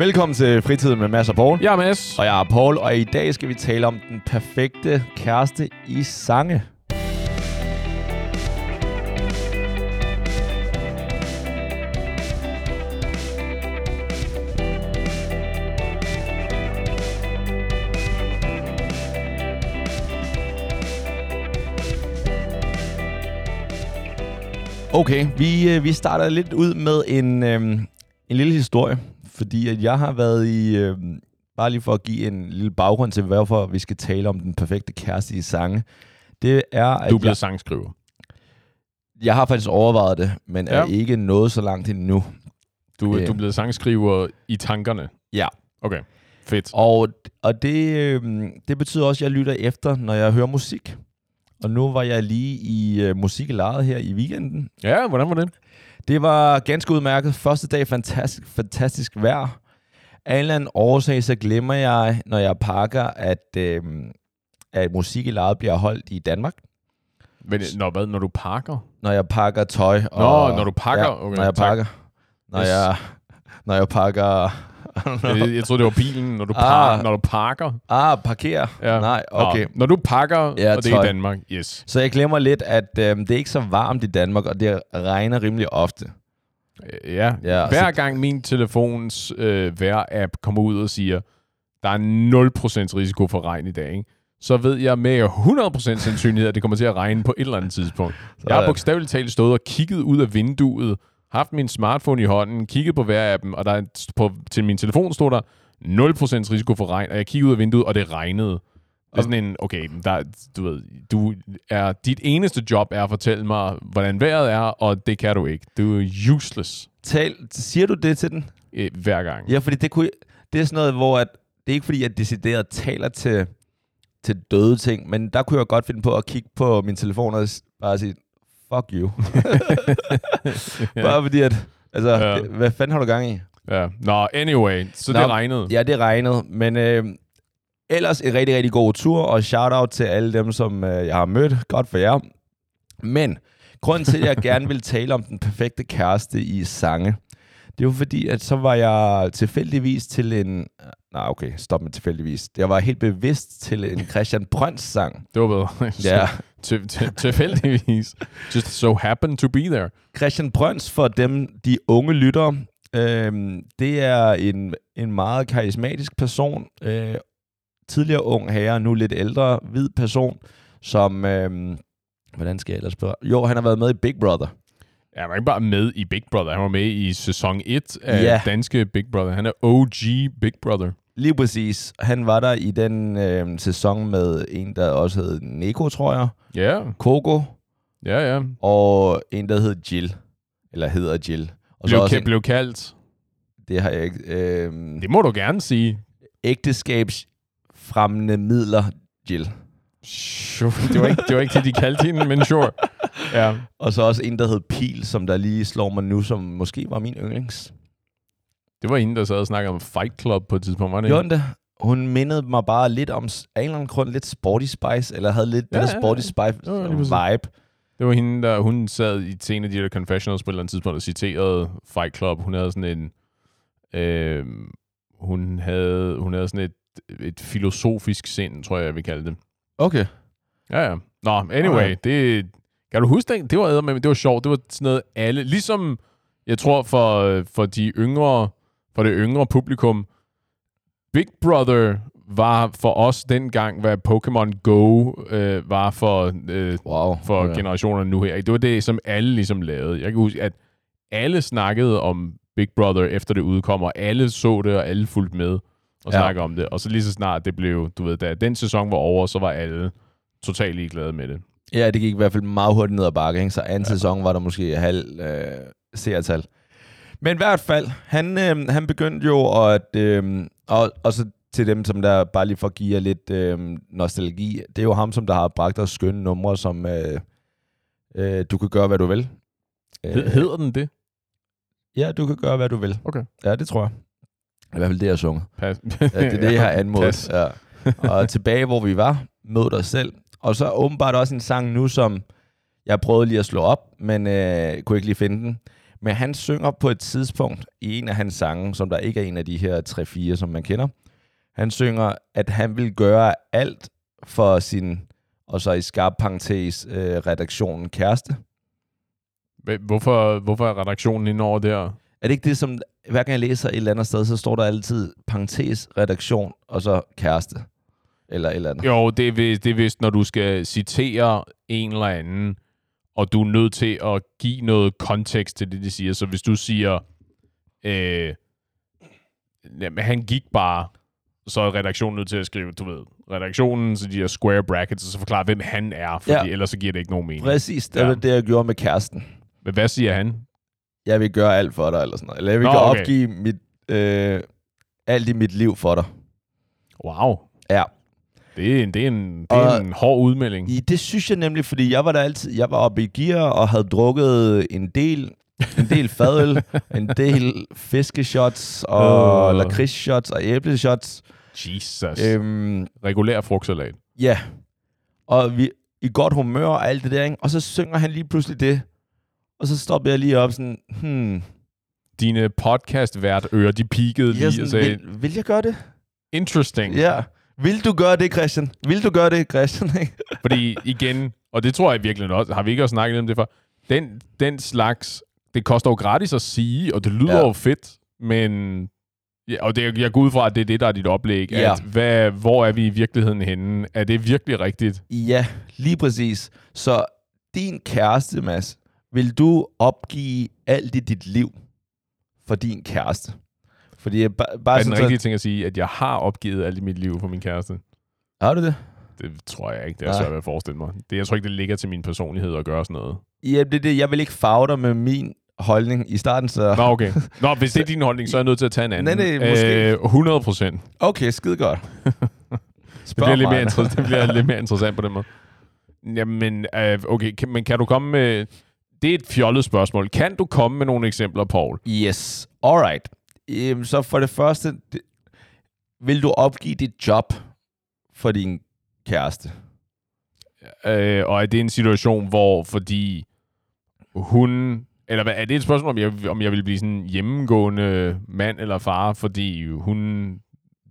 Velkommen til Fritiden med Mads og Paul. Jeg er Mads. Og jeg er Paul, og i dag skal vi tale om den perfekte kæreste i sange. Okay, vi, øh, vi starter lidt ud med en, øh, en lille historie, fordi at jeg har været i, øh, bare lige for at give en lille baggrund til, hvorfor vi skal tale om den perfekte kæreste i sange. Det er, at Du er blevet jeg, sangskriver. jeg har faktisk overvejet det, men ja. Er ikke nået så langt endnu. Du, Øh. du er blevet sangskriver i tankerne. Ja. Okay, fedt. Og, og det, øh, det betyder også, at jeg lytter efter, når jeg hører musik. Og nu var jeg lige i øh, musik i lejet her i weekenden. Ja, hvordan var det? Det var ganske udmærket. Første dag fantastisk, fantastisk vejr. Af en eller anden årsag, så glemmer jeg, når jeg pakker, at, øh, at musik i lejet bliver holdt i Danmark. Men, når, hvad, når du pakker? Når jeg pakker tøj. Nå, Og, når du pakker? Ja, Okay, når jeg tak. pakker. Når, Yes. jeg, når jeg pakker... Jeg, jeg troede, det var bilen, når du, Ah. par, når du parker. ah, parker. Ja. Nej, okay. Nå, når du pakker, Ja, og det er i Danmark. Yes. Så jeg glemmer lidt, at øh, det er ikke så varmt i Danmark, og det regner rimelig ofte. Øh, Ja. Ja, Hver så- gang min telefons øh, vejr-app kommer ud og siger, der er 0% risiko for regn i dag, ikke? så ved jeg med 100% sandsynlighed, at det kommer til at regne på et eller andet tidspunkt. Jeg har bogstaveligt talt stået og kigget ud af vinduet, haft min smartphone i hånden, kigget på vejr-appen, og der er, på, til min telefon stod der 0% risiko for regn, og jeg kiggede ud af vinduet, og det regnede. Det er sådan en, okay, der, du ved, du er, dit eneste job er at fortælle mig, hvordan vejret er, og det kan du ikke. Du er useless Tal, siger du det til den? øh, hver gang. Ja, fordi det, kunne, det er sådan noget, hvor at, det er ikke fordi, jeg decideret taler til, til døde ting, men der kunne jeg godt finde på at kigge på min telefon og bare sige, fuck you. Bare fordi at, altså, Ja. ja. hvad fanden har du gang i? Ja. Nå, anyway, så Nå, det regnede. Ja, det regnede, men øh, ellers en rigtig, rigtig god tur, og shout-out til alle dem, som øh, jeg har mødt. Godt for jer. Men grunden til, at jeg gerne vil tale om den perfekte kæreste i sange, det jo fordi, at så var jeg tilfældigvis til en... Nej, okay, stop med tilfældigvis. Jeg var helt bevidst til en Christian Brøns sang. Det var bedre. Ja, Til, til, tilfældigvis. Just so happen to be there. Christian Brøns for dem, de unge lyttere, øhm, det er en, en meget karismatisk person. Øh, tidligere ung herre, nu lidt ældre, hvid person, som... Øhm, hvordan skal jeg ellers spørge? Jo, han har været med i Big Brother. Ja, han var ikke bare med i Big Brother. Han var med i sæson 1 af Ja. danske Big Brother. Han er OG Big Brother. Lige præcis. Han var der i den øhm, sæson med en, der også hed Neko, tror jeg. Ja, Coco. ja, ja. Og en, der hed Jill. Eller hedder Jill. Og Blev, også ka- en, blev kaldt. det har jeg ikke... Øhm, Det må du gerne sige. ægteskabsfremmende midler, Jill. Sure. Det, var ikke, det var ikke det, de kaldte hende, men sure. Ja. Og så også en, der hed Pil, som der lige slår mig nu, som måske var min yndlings. Det var hende, der sad og snakkede om Fight Club på et tidspunkt, var det Gjorde hun det? Hun mindede mig bare lidt om, af en eller anden grund, lidt Sporty Spice, eller havde lidt Ja, ja, der Sporty ja. Spice Jo, lige præcis. vibe. Det var hende, der hun sad i en af de der confessionals på et eller andet tidspunkt og citerede Fight Club. Hun havde sådan en... Øh, hun, havde, hun havde sådan et, et filosofisk sind, tror jeg, jeg vil kalde det. Okay. Ja, ja. Nå, anyway, Okay. det... Kan du huske det? Det var, det var sjovt. Det var sådan noget alle... Ligesom, jeg tror, for, for de yngre... For det yngre publikum, Big Brother var for os dengang, hvad Pokémon Go øh, var for, øh, Wow. for okay. generationerne nu her. Det var det, som alle ligesom lavede. Jeg kan huske, at alle snakkede om Big Brother, efter det udkommer. Alle så det, og alle fulgte med og Ja. snakkede om det. Og så lige så snart det blev, du ved, da den sæson var over, så var alle totalt ligeglade med det. Ja, det gik i hvert fald meget hurtigt ned ad bakke, ikke? så anden ja. sæson var der måske halv øh, seertal. Men i hvert fald, han, øh, han begyndte jo at... Øh, og, og så til dem, som der bare lige for at give jer lidt øh, nostalgi, det er jo ham, som der har bragt os skønne numre, som øh, øh, du kan gøre, hvad du vil. Hed, hedder den det? Ja, du kan gøre, hvad du vil. Okay. Ja, det tror jeg. I hvert fald det, jeg har sunget. Pas. Ja, det er det, jeg har anmodet. Ja. Og tilbage, hvor vi var, mød dig selv. Og så åbenbart også en sang nu, som jeg prøvede lige at slå op, men øh, kunne ikke lige finde den. Men han synger på et tidspunkt i en af hans sange, som der ikke er en af de her 3-4, som man kender. Han synger, at han vil gøre alt for sin, og så i skarp parentes, øh, redaktionen kæreste. Hvorfor, hvorfor er redaktionen inde over der? Er det ikke det, som hver gang jeg læser et eller andet sted, så står der altid parentes, redaktion, og så kæreste? Eller et eller andet. Jo, det er, vist, det er vist, når du skal citere en eller anden, og du er nødt til at give noget kontekst til det, de siger. Så hvis du siger, øh, jamen, han gik bare, så er redaktionen nødt til at skrive, du ved, redaktionen, så de her square brackets, og så forklare, hvem han er, fordi Ja. ellers så giver det ikke nogen mening. Præcis, det Ja. var det, jeg gjorde med kæresten. Men hvad siger han? Jeg vil gøre alt for dig, eller sådan noget. Eller jeg vil Nå, okay. opgive mit, øh, alt i mit liv for dig. Wow. Ja. Det er en, det er en, det er Og- en hård udmelding. I, det synes jeg nemlig, fordi jeg var der altid, jeg var oppe i gear og havde drukket en del, en del fadøl, en del fiskeshots og Øh. lakridsshots og æbleshots. Jesus. Øh. Øhm, Regulær frugtsalat. ja, og vi i godt humør og alt det der, ikke? og så synger han lige pludselig det. Og så stoppede jeg lige op sådan, hmm, Dine podcast-vært ører, de peakede lige og sådan, sagde, vil, vil jeg gøre det? interesting. Ja. Vil du gøre det, Christian? Vil du gøre det, Christian? Fordi igen, og det tror jeg virkelig også, har vi ikke også snakket om det for, den, den slags, det koster jo gratis at sige, og det lyder ja. jo fedt, men... Ja, og det, jeg går ud fra, at det er det, der er dit oplæg. Ja. At hvad, hvor er vi i virkeligheden henne? Er det virkelig rigtigt? Ja, lige præcis. Så din kæreste, Mads, vil du opgive alt i dit liv for din kæreste? Fordi jeg ba- bare er den sådan, rigtige ting at sige, at jeg har opgivet alt i mit liv for min kæreste? Så, har du det? Det tror jeg ikke. Det er svært at forestille mig. Det, jeg tror ikke, det ligger til min personlighed at gøre sådan noget. Ja, det det. Jeg vil ikke farve dig med min holdning i starten, så... Nå, okay. Nå, hvis det er din holdning, så er jeg nødt til at tage en anden. Nej, nej, måske. Øh, 100 procent. Okay, skide godt. Det bliver, lidt mere inter- det bliver lidt mere interessant på den måde. Jamen, øh, okay, kan, men kan du komme med... Det er et fjollet spørgsmål. Kan du komme med nogle eksempler, Paul? Yes, alright. Øhm, så for det første, det, vil du opgive dit job for din kæreste? Øh, og er det en situation, hvor fordi hun... Eller hvad, er det et spørgsmål, om jeg, om jeg vil blive sådan en hjemmegående mand eller far, fordi hun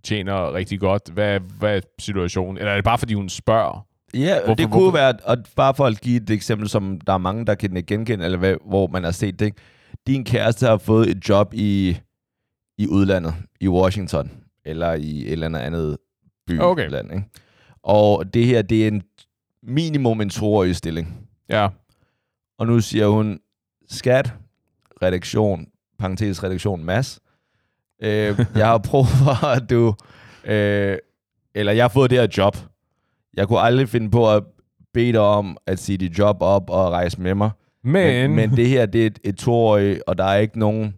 tjener rigtig godt? Hvad, hvad er situationen? Eller er det bare, fordi hun spørger? Ja, Hvorfor- det kunne hvorfor- være, og bare for at give et eksempel, som der er mange, der kan genkende, eller hvad, hvor man har set det. Din kæreste har fået et job i, i udlandet, i Washington, eller i et eller andet by. Okay. Land, ikke? Og det her, det er en minimum en toårig stilling. Ja. Og nu siger hun, skat, redaktion, parentes redaktion, mass. Øh, jeg har prøvet for, at du... Øh, eller jeg har fået det her job. Jeg kunne aldrig finde på at bede dig om at sige dit job op og rejse med mig. Men, Men, men det her, det er et, et toårigt, og der er ikke nogen...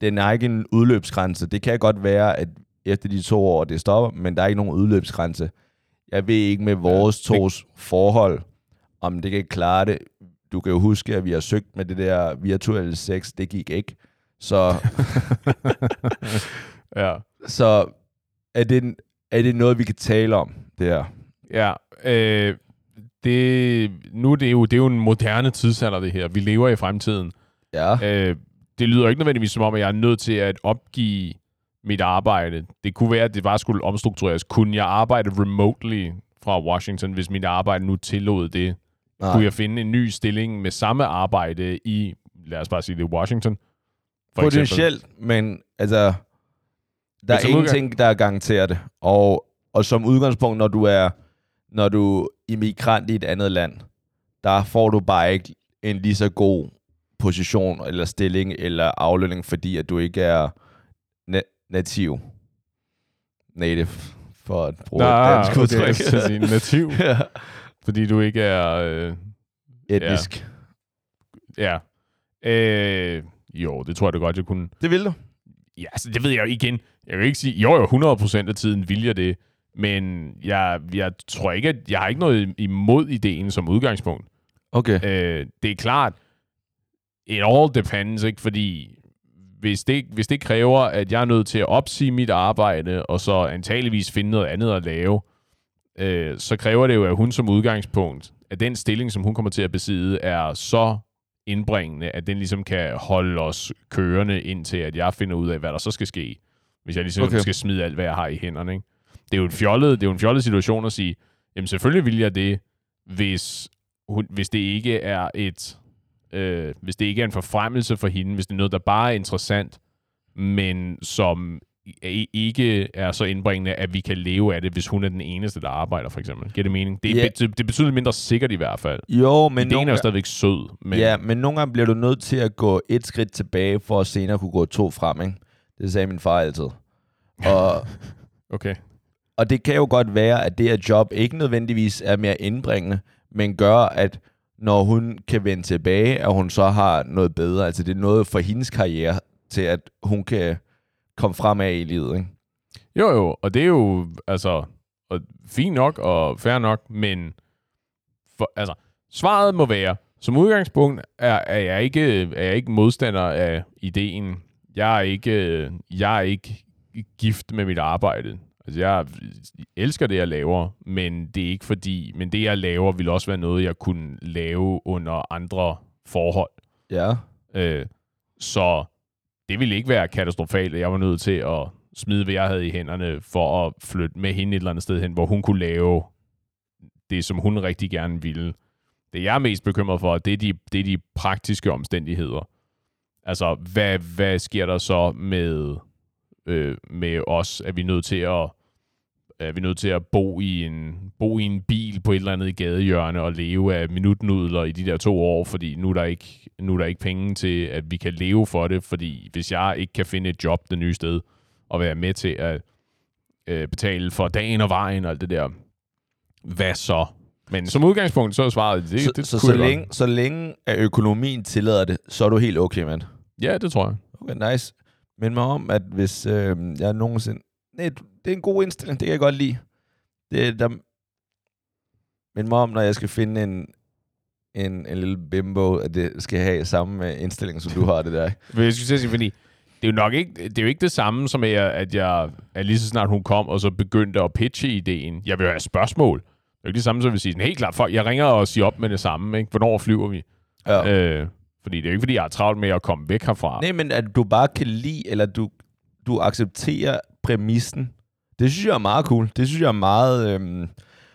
Den er ikke en udløbsgrænse. Det kan godt være, at efter de to år, det stopper, men der er ikke nogen udløbsgrænse. Jeg ved ikke med vores Ja, tos forhold, om det kan klare det. Du kan jo huske, at vi har søgt med det der virtuelle sex. Det gik ikke. Så, ja. så er, det, er det noget, vi kan tale om, det her? Ja, øh, det, nu er det, jo, det er jo en moderne tidsalder, det her. Vi lever i fremtiden. Ja. Øh, det lyder ikke nødvendigvis som om, at jeg er nødt til at opgive mit arbejde. Det kunne være, at det bare skulle omstruktureres. Kunne jeg arbejde remotely fra Washington, hvis mit arbejde nu tillod det? Nej. Kunne jeg finde en ny stilling med samme arbejde i, lad os bare sige det, Washington? For eksempel? Potentielt, men altså, der er ingenting, der garanterer det. Og, og som udgangspunkt, når du er når du er immigrant i et andet land, der får du bare ikke en lige så god position eller stilling eller aflønning, fordi at du ikke er na- nativ. Native, for at bruge Nå, et dansk udtryk. jeg skulle sige nativ, Ja. fordi du ikke er... Øh, Etnisk. ja. Øh, jo, det tror jeg da godt, jeg kunne. Det vil du. Ja, altså, det ved jeg jo igen. Jeg vil ikke sige, jo, jo, 100% af tiden vil jeg det. Men jeg, jeg tror ikke, at jeg har ikke noget imod ideen som udgangspunkt. Okay. Øh, det er klart, it all depends, ikke? Fordi hvis det, hvis det kræver, at jeg er nødt til at opsige mit arbejde, og så antageligvis finde noget andet at lave, øh, så kræver det jo, at hun som udgangspunkt, at den stilling, som hun kommer til at besidde, er så indbringende, at den ligesom kan holde os kørende indtil, at jeg finder ud af, hvad der så skal ske, hvis jeg ligesom Okay. skal smide alt, hvad jeg har i hænderne. Ikke? Det er jo en fjollet, det er jo en fjollet situation at sige, jamen selvfølgelig vil jeg det, hvis, hun, hvis det ikke er et, øh, hvis det ikke er en forfremmelse for hende, hvis det er noget, der bare er interessant, men som ikke er så indbringende, at vi kan leve af det, hvis hun er den eneste, der arbejder, for eksempel. Giver det mening? Det, yeah. det, det betyder mindre sikkert i hvert fald. Jo, men Ideen er jo stadigvæk sød, men men... ja, men nogle gange bliver du nødt til at gå et skridt tilbage, for at senere kunne gå to frem, ikke? Det sagde min far altid. Og, okay. og det kan jo godt være, at det her job ikke nødvendigvis er mere indbringende, men gør, at når hun kan vende tilbage, at hun så har noget bedre. Altså det er noget for hendes karriere, til at hun kan komme fremad i livet, ikke? Jo, jo, og det er jo, altså, og fint nok og fair nok, men for, altså, svaret må være, som udgangspunkt er, er, jeg ikke, er jeg ikke modstander af ideen. Jeg er ikke, jeg er ikke gift med mit arbejde. Altså, jeg elsker det, jeg laver, men det er ikke fordi, men det, jeg laver, vil også være noget, jeg kunne lave under andre forhold. Ja. Øh, så det ville ikke være katastrofalt, at jeg var nødt til at smide, hvad jeg havde i hænderne, for at flytte med hende et eller andet sted hen, hvor hun kunne lave det, som hun rigtig gerne ville. Det, jeg er mest bekymret for, det er de, det er de praktiske omstændigheder. Altså, hvad, hvad sker der så med, øh, med os? Er vi nødt til at er vi nødt til at bo i en bo i en bil på et eller andet gadehjørne og leve af minutnudler i de der to år, fordi nu er der ikke nu er der ikke penge til at vi kan leve for det, fordi hvis jeg ikke kan finde et job det nye sted og være med til at øh, betale for dagen og vejen og alt det der, hvad så? Men som udgangspunkt så er svaret det, så, det så, så, godt. længe, så længe at økonomien tillader det, så er du helt okay, mand. Ja, det tror jeg. Okay, nice. Men mig om, at hvis øh, jeg nogensinde... Nej, det er en god indstilling, det kan jeg godt lide. Det, der... Men mig om, når jeg skal finde en, en, en lille bimbo, at det skal have samme øh, indstilling, som du har det der. Men jeg skulle sige, fordi det er jo nok ikke det, er jo ikke det samme som, at jeg, at jeg at lige så snart hun kom, og så begyndte at pitche ideen. Jeg vil have spørgsmål. Det er jo ikke det samme som at sige, sådan, helt klart, folk, jeg ringer og siger op med det samme. Ikke? Hvornår flyver vi? Ja. Øh, fordi det er jo ikke, fordi jeg har travlt med at komme væk herfra. Nej, men at du bare kan lide, eller du, du accepterer præmissen, det synes jeg er meget cool. Det synes jeg er meget... Øhm,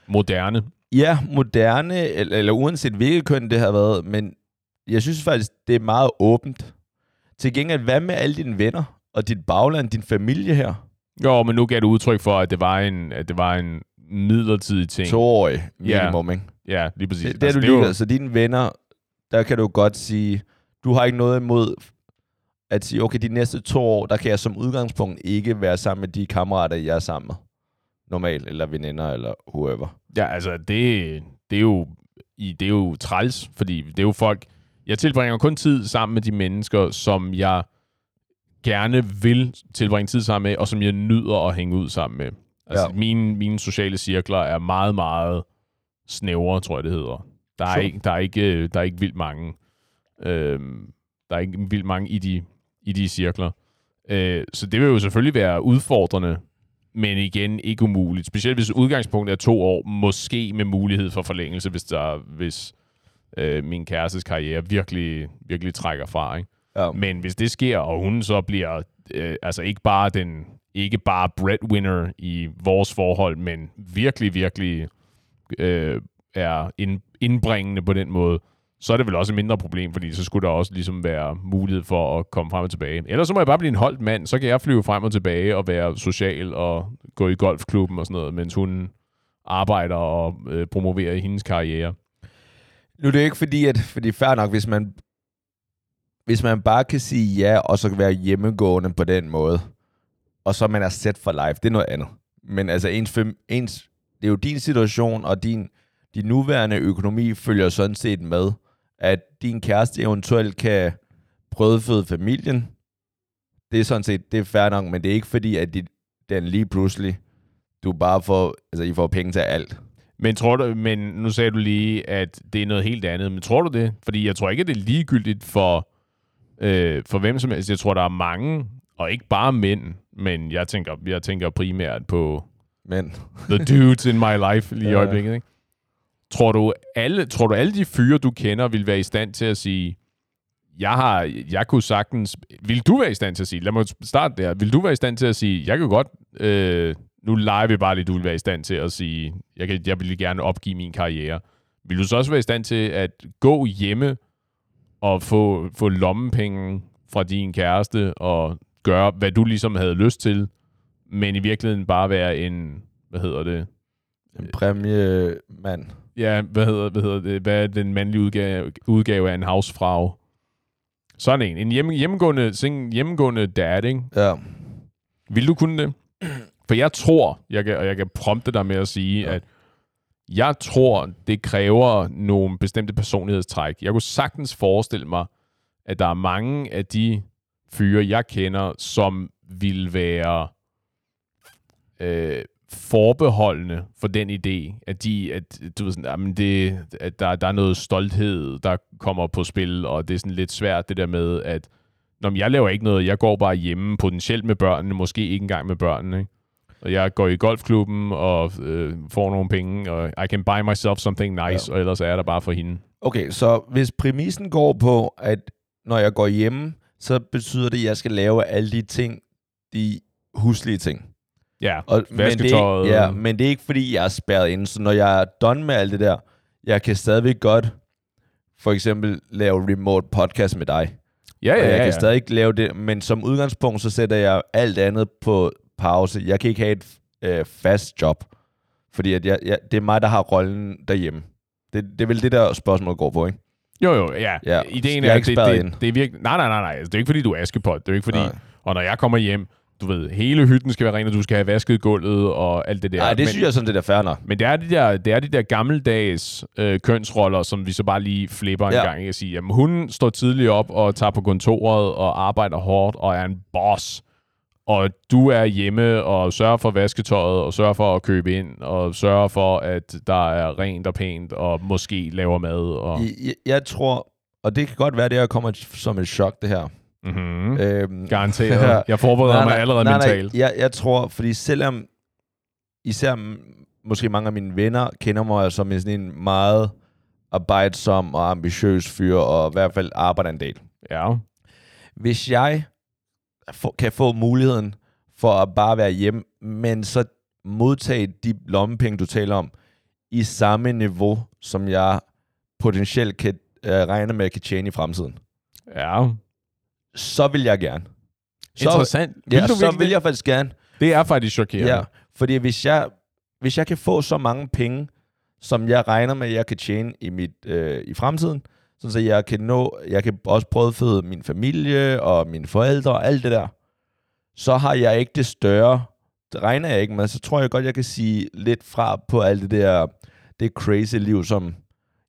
Moderne. ja, moderne, eller, eller uanset hvilket køn det har været, men jeg synes faktisk, det er meget åbent. Til gengæld, hvad med alle dine venner og dit bagland, din familie her? Jo, men nu gav du udtryk for, at det var en, at det var en midlertidig ting. Toårig minimum, ikke? Ja, lige præcis. Det, det er du lige jo- Så dine venner, der kan du godt sige, du har ikke noget imod at sige, okay, de næste to år, der kan jeg som udgangspunkt ikke være sammen med de kammerater, jeg er sammen med. Normalt, eller veninder, eller whoever. Ja, altså, det, det, er jo, det er jo træls, fordi det er jo folk... Jeg tilbringer kun tid sammen med de mennesker, som jeg gerne vil tilbringe tid sammen med, og som jeg nyder at hænge ud sammen med. Altså, Ja. ja. mine, mine sociale cirkler er meget, meget snævre, tror jeg, det hedder. Der er, Sure. ikke, der er, ikke, der er ikke vildt mange. Øhm, der er ikke vildt mange i de, i de cirkler. Øh, så det vil jo selvfølgelig være udfordrende, men igen ikke umuligt. Specielt hvis udgangspunktet er to år, måske med mulighed for forlængelse, hvis, der, hvis øh, min kærestes karriere virkelig, virkelig trækker fra. Ikke? Ja. Men hvis det sker, og hun så bliver øh, altså ikke bare den ikke bare breadwinner i vores forhold, men virkelig, virkelig øh, er ind, indbringende på den måde, så er det vel også et mindre problem, fordi så skulle der også ligesom være mulighed for at komme frem og tilbage. Ellers så må jeg bare blive en holdt mand, så kan jeg flyve frem og tilbage og være social og gå i golfklubben og sådan noget, mens hun arbejder og øh, promoverer hendes karriere. Nu er det ikke fordi, at, fordi fair nok, hvis man, hvis man bare kan sige ja, og så være hjemmegående på den måde, og så man er set for life, det er noget andet. Men altså, ens, fem, ens, det er jo din situation, og din, din nuværende økonomi følger sådan set med, at din kæreste eventuelt kan brødføde familien. Det er sådan set, det er fair nok, men det er ikke fordi, at de, den lige pludselig, du bare får, altså I får penge til alt. Men tror du, men nu sagde du lige, at det er noget helt andet. Men tror du det? Fordi jeg tror ikke, at det er ligegyldigt for, øh, for hvem som helst. Jeg tror, der er mange, og ikke bare mænd, men jeg tænker, jeg tænker primært på Men the dudes in my life lige i øjeblikket. Ikke? Tror, du alle, tror du, alle de fyre, du kender, vil være i stand til at sige, jeg har, jeg kunne sagtens, vil du være i stand til at sige, lad mig starte der, vil du være i stand til at sige, jeg kan godt, øh, nu leger vi bare lidt, du vil være i stand til at sige, jeg, kan, jeg vil gerne opgive min karriere. Vil du så også være i stand til at gå hjemme og få, få lommepenge fra din kæreste og gøre, hvad du ligesom havde lyst til, men i virkeligheden bare være en, hvad hedder det? En præmiemand. Ja, hvad hedder, hvad hedder det? Hvad er den mandlige udgave, udgave af en housefrau? Sådan en. En hjemme, hjemmegående, sing, hjemmegående dad, ikke? Ja. Vil du kunne det? For jeg tror, jeg kan, og jeg kan prompte dig med at sige, ja. at jeg tror, det kræver nogle bestemte personlighedstræk. Jeg kunne sagtens forestille mig, at der er mange af de fyre, jeg kender, som vil være øh, forbeholdende for den idé, at de, at, du ved sådan, jamen det, at der, der er noget stolthed, der kommer på spil, og det er sådan lidt svært det der med, at når jeg laver ikke noget, jeg går bare hjemme, potentielt med børnene, måske ikke engang med børnene, ikke? Og jeg går i golfklubben og øh, får nogle penge, og I can buy myself something nice, ja. og ellers er jeg der bare for hende. Okay, så hvis præmissen går på, at når jeg går hjemme, så betyder det, at jeg skal lave alle de ting, de huslige ting. Ja, Og, men, det er, ikke- ja, men det er ikke, fordi jeg er spærret inde. Så når jeg er done med alt det der, jeg kan stadigvæk godt for eksempel lave remote podcast med dig. ja, og ja, jeg ja, kan ja. stadig lave det, men som udgangspunkt, så sætter jeg alt andet på pause. Jeg kan ikke have et øh, fast job, fordi at jeg, jeg, det er mig, der har rollen derhjemme. Det, det er vel det, der spørgsmål går på, ikke? Jo, jo, ja. Ja, Ideen er, er ikke det, det, inde. det, er virkelig... Nej, nej, nej, nej. Altså, det er ikke, fordi du er askepot. Det er ikke, fordi... Nej. Og når jeg kommer hjem, du ved, hele hytten skal være ren, og du skal have vasket gulvet og alt det der. Nej, det men, synes jeg sådan, det der fair nok. Men det er de der, det er de der gammeldags øh, kønsroller, som vi så bare lige flipper en Ja. gang. Jeg siger, jamen, hun står tidligt op og tager på kontoret og arbejder hårdt og er en boss. Og du er hjemme og sørger for vasketøjet og sørger for at købe ind og sørger for, at der er rent og pænt og måske laver mad. Og, Jeg, jeg tror, og det kan godt være, det her kommer som et chok, det her. Mm-hmm. Øhm, Garanteret. Jeg forbereder mig allerede nej, mentalt. Nej, jeg, jeg tror, fordi selvom især måske mange af mine venner kender mig som en sådan en meget arbejdsom og ambitiøs fyr, og i hvert fald arbejder en del. Ja. Hvis jeg få, kan få muligheden for at bare være hjemme, men så modtage de lommepenge, du taler om, i samme niveau, som jeg potentielt kan øh, regne med, at kan tjene i fremtiden, Ja. Så vil jeg gerne. Så, Interessant. Vil ja, du så vil jeg faktisk gerne. Det er faktisk chokerende. Ja, fordi hvis jeg, hvis jeg kan få så mange penge, som jeg regner med, at jeg kan tjene i, mit, øh, i fremtiden, så jeg kan nå, jeg kan også brødføde min familie og mine forældre og alt det der, så har jeg ikke det større, det regner jeg ikke med, så tror jeg godt, jeg kan sige lidt fra på alt det der, det crazy liv, som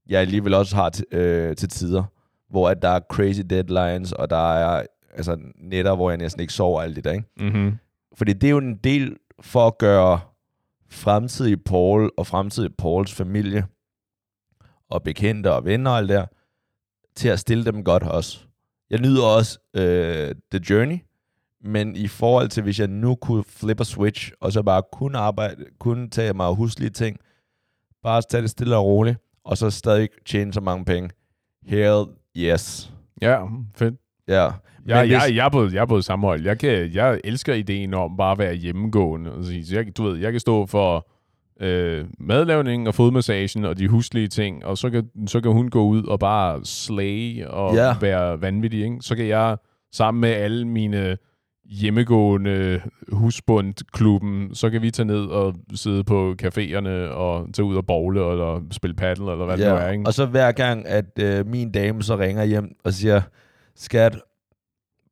jeg alligevel også har til, øh, til tider, hvor at der er crazy deadlines, og der er altså, netter, hvor jeg næsten ikke sover og alt det der, ikke? Mm-hmm. Fordi det er jo en del for at gøre fremtidige Paul og fremtidige Pauls familie og bekendte og venner og alt der, til at stille dem godt også. Jeg nyder også øh, The Journey, men i forhold til, hvis jeg nu kunne flip a switch, og så bare kunne arbejde, kunne tage mig huslige ting, bare tage det stille og roligt, og så stadig tjene så mange penge. Hell yes. Ja, fedt. Ja. Jeg, Men jeg, hvis- jeg, er på, jeg er på samme hold. Jeg, kan, jeg elsker ideen om bare at være hjemmegående. Så jeg, du ved, jeg kan stå for øh, madlavning og fodmassagen og de huslige ting, og så kan, så kan hun gå ud og bare slay og Ja. være vanvittig. Ikke? Så kan jeg sammen med alle mine hjemmegående husbundklubben, så kan vi tage ned og sidde på caféerne og tage ud og bowle eller spille paddle, eller hvad det nu er. Ikke? Og så hver gang, at øh, min dame så ringer hjem og siger, skat,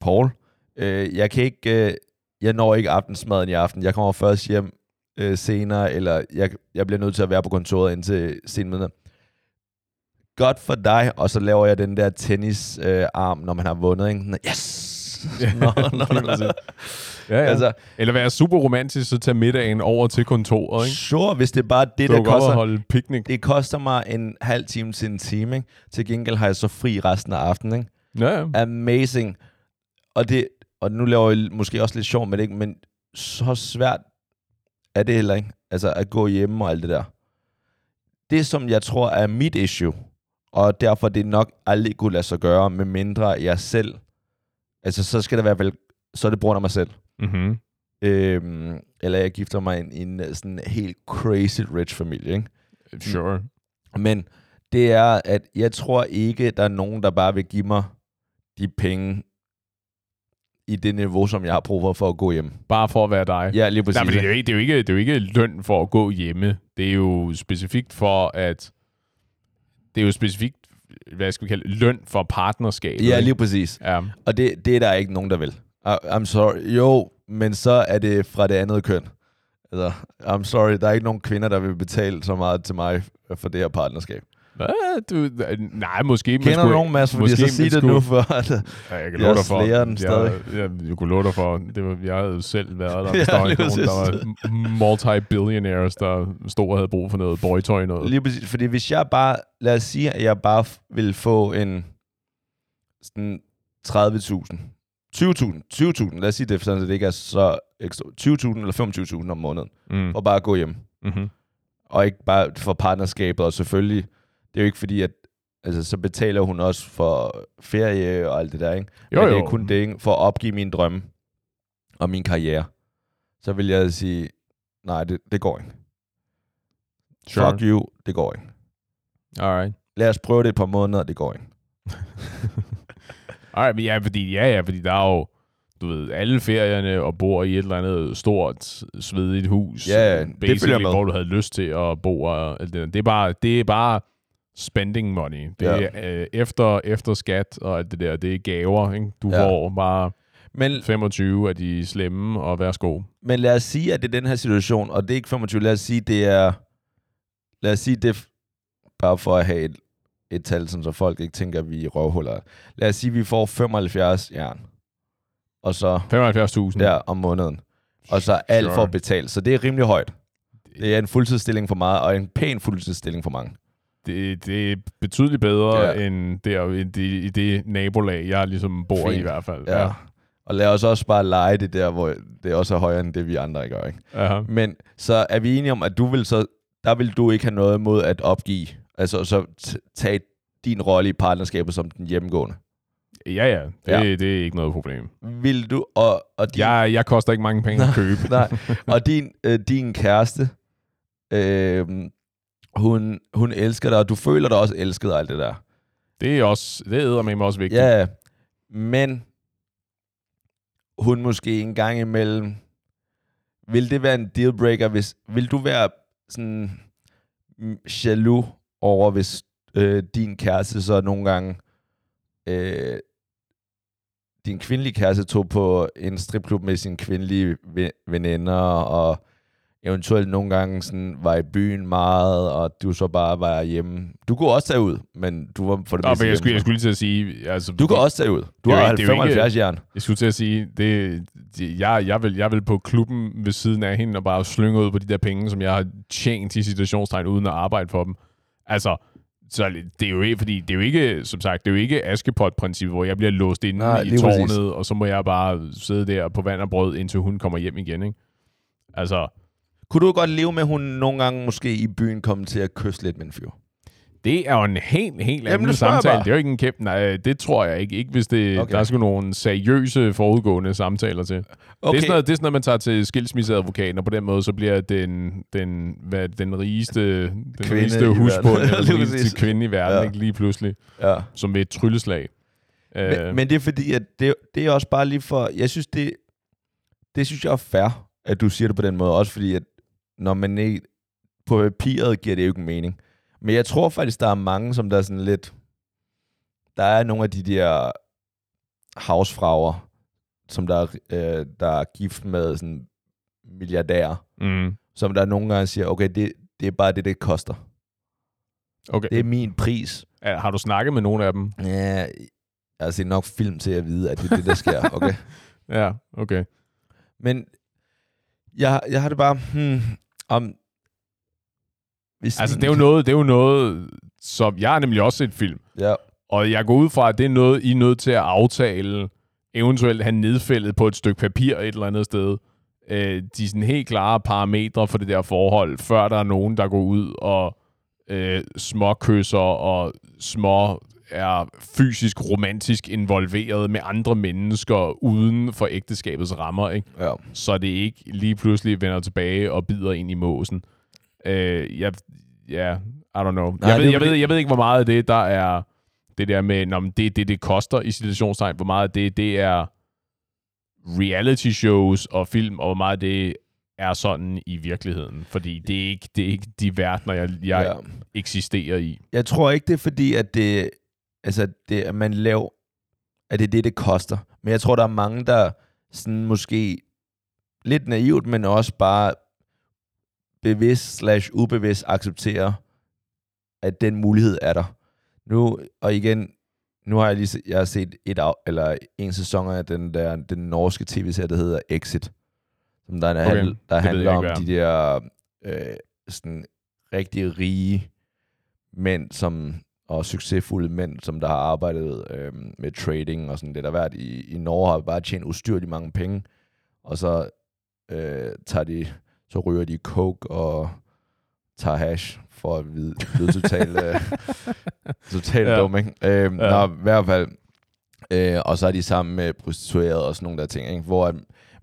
Paul, øh, jeg kan ikke, øh, jeg når ikke aftensmaden i aften. Jeg kommer først hjem øh, senere, eller jeg, jeg bliver nødt til at være på kontoret indtil sen midnat. Godt for dig, og så laver jeg den der tennisarm, øh, arm, når man har vundet. Ikke? Yes! Nå, nå, nå. Ja, ja. Altså, Eller være super romantisk, så tage middagen over til kontoret, ikke? sure, hvis det er bare det, Så der koster. holde picnic. Det koster mig en halv time til en time, ikke? Til gengæld har jeg så fri resten af aftenen, ikke? Ja, ja. amazing. Og, det, og nu laver jeg måske også lidt sjov med det, ikke? men så svært er det heller ikke. Altså at gå hjemme og alt det der. Det, som jeg tror er mit issue, Og derfor er det nok aldrig kunne lade sig gøre, med mindre jeg selv... Altså, så skal det være vel... Så er det brug af mig selv. Mm-hmm. Øhm, eller jeg gifter mig i en øh, sådan helt crazy rich familie, ikke? Sure. Men det er, at jeg tror ikke, der er nogen, der bare vil give mig de penge i det niveau, som jeg har brug for, for at gå hjem. Bare for at være dig. Ja, lige præcis. Nej, men det er, jo ikke, det, er jo ikke, det er jo ikke løn for at gå hjemme. Det er jo specifikt for at... Det er jo specifikt, hvad skal vi kalde løn for partnerskab. Ja, lige præcis. Ja. Og det, det er der ikke nogen, der vil. I- I'm sorry. Jo, men så er det fra det andet køn. Altså, I'm sorry, der er ikke nogen kvinder, der vil betale så meget til mig for det her partnerskab. Hvad? Du, nej, måske. man Kender du skulle- nogen, Mads? Fordi måske så man sig det skulle- nu, for at, Ja, jeg kan Jeg dig for. den stadig. Jeg, jeg, jeg kunne love dig for. Det var, jeg havde selv været der. Ja, Hvis der var nogen, der var multi-billionaires, der stod og havde brug for noget boytøj noget. Lige præcis, fordi hvis jeg bare, lad os sige, at jeg bare f- vil få en sådan 30.000, 20.000, 20.000, lad os sige det, sådan at det ikke er så ekstra, 20.000 eller 25.000 om måneden, Mm. for bare at gå hjem. Mm-hmm. Og ikke bare for partnerskabet, og selvfølgelig, det er jo ikke fordi, at altså, så betaler hun også for ferie og alt det der, ikke? Jo, Men det jo. er kun det, ikke? For at opgive min drømme og min karriere. Så vil jeg sige, nej, det, det går ikke. Sure. Fuck you, det går ikke. Alright. Lad os prøve det et par måneder, det går ikke. Alright, men ja, fordi, ja, ja, fordi der er jo, du ved, alle ferierne og bor i et eller andet stort, svedigt hus. Ja, det følger med. hvor du havde lyst til at bo. Og alt det, der. det, er bare, det er bare spending money. Det Ja. er øh, efter, efter skat og alt det der. Det er gaver, ikke? Du Ja. får bare Men, 25 af de slemme, og værsgo. men lad os sige, at det er den her situation, og det er ikke 25, lad os sige, det er, lad os sige, det er bare for at have et, et tal, sådan, så folk ikke tænker, at vi er røvhuller. Lad os sige, at vi får 75 jern, og så 75.000. der om måneden, og så alt Sure. for at betale. Så det er rimelig højt. Det er en fuldtidsstilling for meget, og en pæn fuldtidsstilling for mange. Det, det er betydeligt bedre Ja. ja. end der end det, i det nabolag, jeg ligesom bor i i Fint. hvert fald. Ja. Og lad os også bare lege det der, hvor det også er højere end det, vi andre gør. Ikke? ja. Men så er vi enige om, at du vil så, der vil du ikke have noget mod at opgive, altså så tage din rolle i partnerskabet som den hjemmegående. Ja, ja. Det, Ja. ja. det er ikke noget problem. Vil du, og, og din, Jeg, jeg koster ikke mange penge at købe. nej, og din, øh, din kæreste, øh, hun, hun elsker dig, og du føler dig også elsket og alt det der. Det er også, det er med også vigtigt. Ja, men hun måske en gang imellem, vil det være en dealbreaker, hvis, vil du være sådan jaloux over, hvis øh, din kæreste så nogle gange, øh, din kvindelige kæreste tog på en stripklub med sine kvindelige ve- veninder, og eventuelt nogle gange sådan var i byen meget, og du så bare var hjemme. Du kunne også tage ud, men du var for det Nå, meste jeg, skulle, jeg skulle lige til at sige... Altså, Du kan også tage ud. Du har ikke- det er jo 75 jern. Jeg skulle til at sige, det, det, jeg, jeg, vil, jeg vil på klubben ved siden af hende og bare slynge ud på de der penge, som jeg har tjent i situationstegn, uden at arbejde for dem. Altså, så det er jo ikke, fordi det er jo ikke, som sagt, det er jo ikke Askepot-princippet, hvor jeg bliver låst inde Nej, i tårnet, præcis. og så må jeg bare sidde der på vand og brød, indtil hun kommer hjem igen, ikke? Altså, Kunne du godt leve med, at hun nogle gange måske i byen kom til at kysse lidt med en fyr? Det er jo en helt, helt Jamen, anden jeg samtale. Det er jo ikke en kæmpe... Nej, det tror jeg ikke. Ikke hvis det, Okay. der er sgu nogle seriøse forudgående samtaler til. Okay. Det, er sådan noget, det er sådan noget, man tager til skilsmisseadvokaten, og på den måde, så bliver den, den, hvad, den rigeste, den Kvinde rigeste husbund, eller den rigeste kvinde i verden, Ja. ikke lige pludselig, Ja. som ved et trylleslag. Øh, Men, men det er fordi, at det, det er også bare lige for... Jeg synes, det, det synes jeg er fair, at du siger det på den måde. Også fordi, at når man ikke... På papiret giver det jo ikke mening. Men jeg tror faktisk, der er mange, som der er sådan lidt... Der er nogle af de der havsfrager, som der, er, øh, der er gift med sådan milliardærer, mm, som der nogle gange siger, okay, det, det er bare det, det koster. okay. Det er min pris. Ja, har du snakket med nogen af dem? Ja, jeg har set nok film til at vide, at det er det, der sker. Okay. Ja, okay. Men jeg, jeg har det bare, hmm, om... Hvis Altså, det er jo noget, det er jo noget som... Jeg har nemlig også set film, Ja, Og jeg går ud fra, at det er noget, I er nødt til at aftale, eventuelt have nedfældet på et stykke papir et eller andet sted. Øh, de sådan helt klare parametre for det der forhold, før der er nogen, der går ud og øh, små kysser og små er fysisk romantisk involveret med andre mennesker uden for ægteskabets rammer, ikke? Ja. så det ikke lige pludselig vender tilbage og bider ind i måsen. Øh, jeg, ja, I don't know. Nej, jeg, ved, jeg, ved, jeg ved ikke, hvor meget af det, der er det der med, når det, det, det koster i situationstegn, hvor meget af det, det er reality shows og film, og hvor meget af det er sådan i virkeligheden. Fordi det er ikke, det er ikke de verdener, jeg, jeg ja. eksisterer i. Jeg tror ikke, det er fordi, at det, altså det, at man laver, at det er det, det koster. Men jeg tror, der er mange, der sådan måske lidt naivt, men også bare bevidst slash ubevidst accepterer, at den mulighed er der. Nu, og igen, nu har jeg lige jeg har set et af, eller en sæson af den der den norske tv-serie, der hedder Exit, som der, Okay, okay, handl, der handler om de der øh, sådan rigtig rige mænd, som og succesfulde mænd, som der har arbejdet øh, med trading og sådan det der været i, i Norge, har bare tjent ustyrligt mange penge, og så øh, tager de, så ryger de coke og tager hash for at vide, lyde totalt, øh, totalt Ja. dum, ikke? Øh, ja. Nå, i hvert fald. Øh, og så er de sammen med prostituerede og sådan nogle der ting, ikke? Hvor